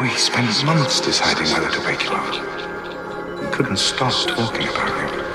We spent months deciding whether to wake you up. We couldn't stop talking about you.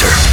Hunter.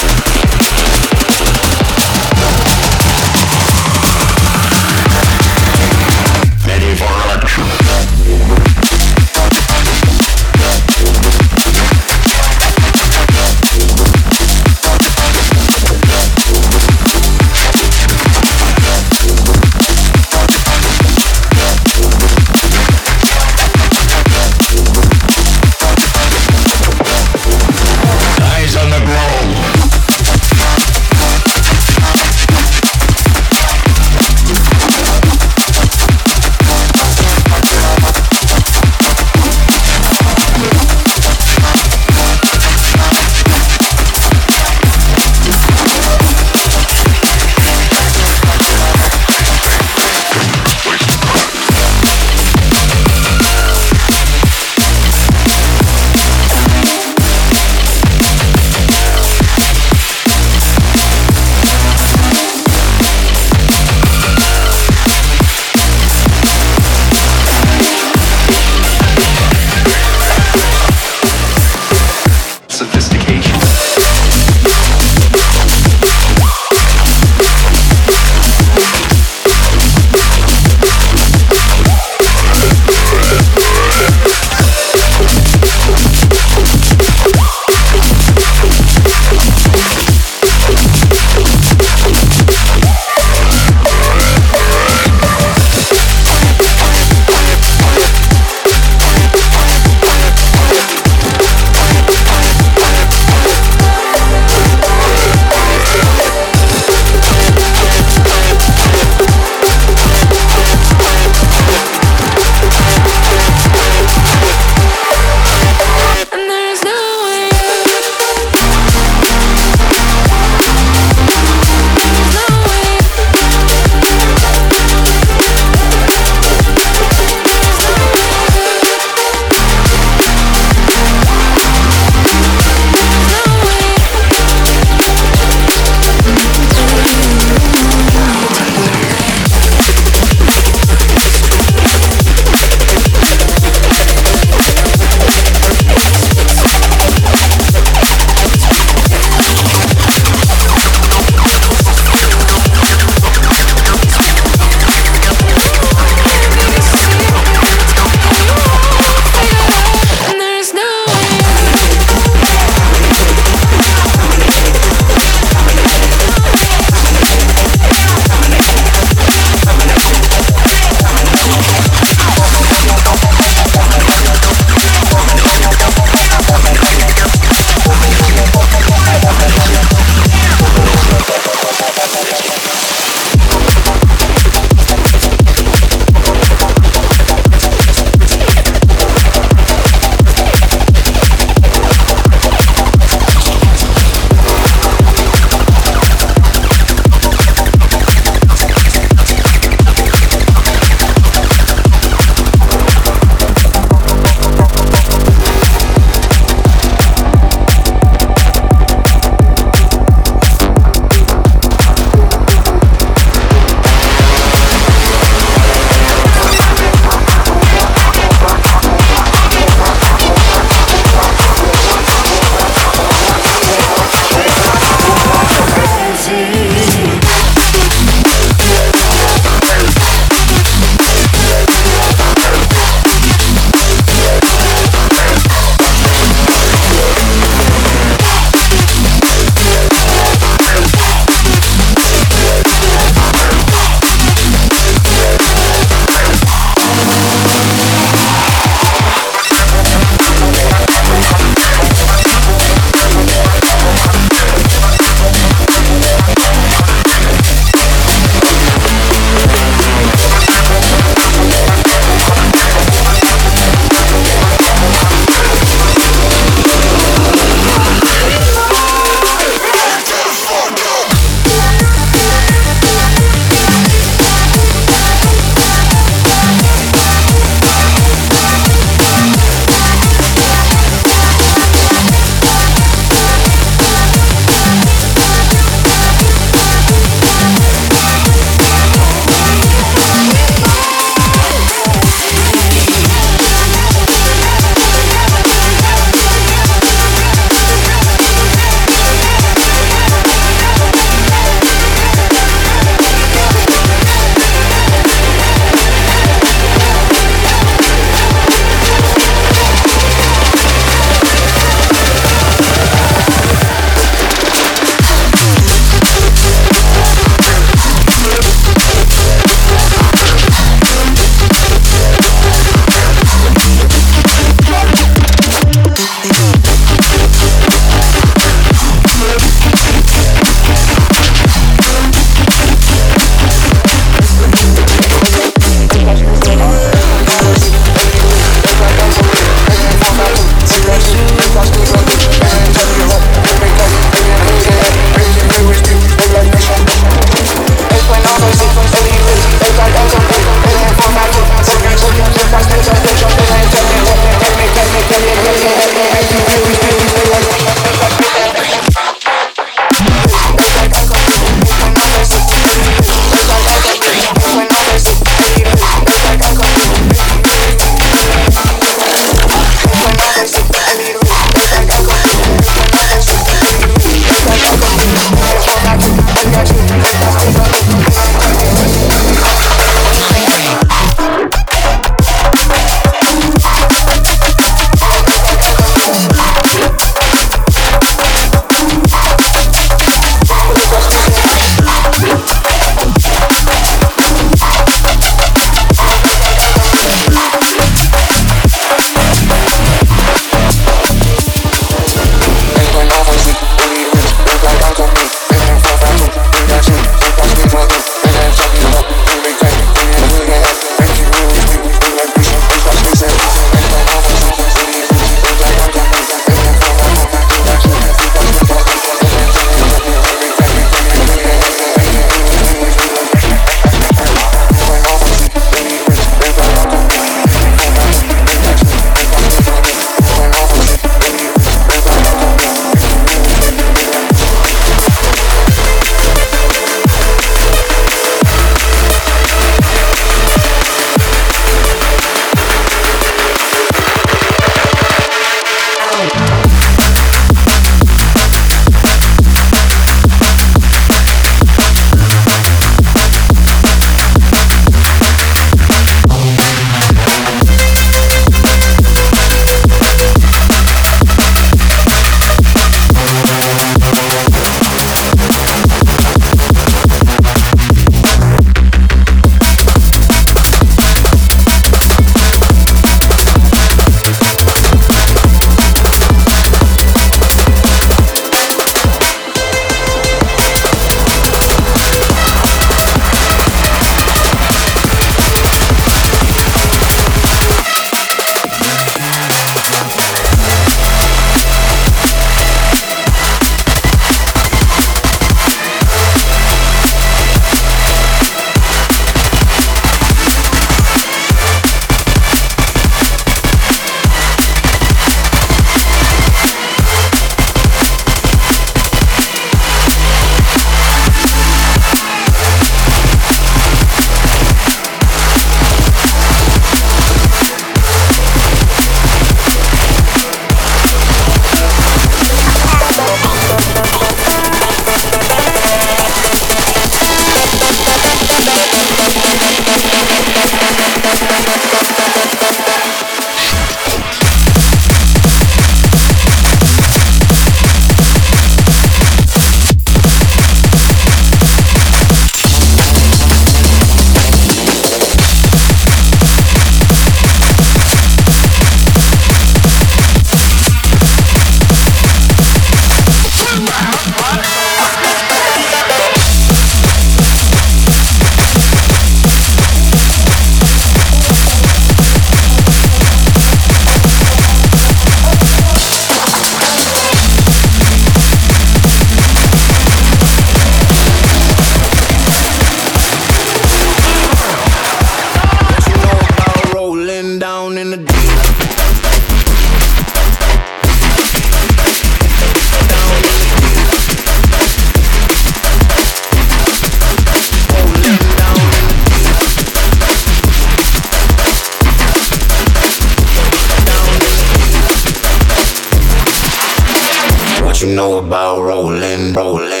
You know about rolling, rolling?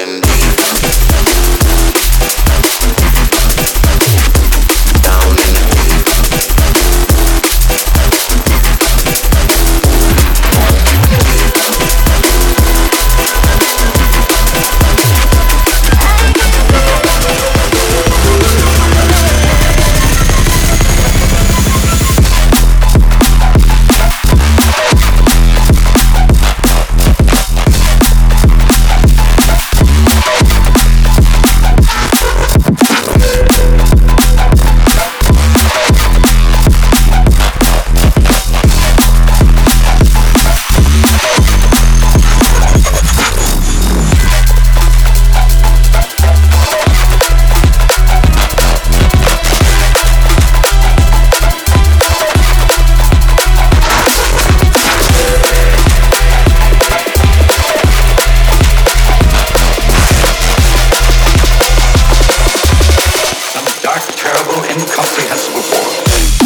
Has before.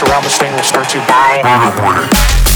Around the this thing will start to die.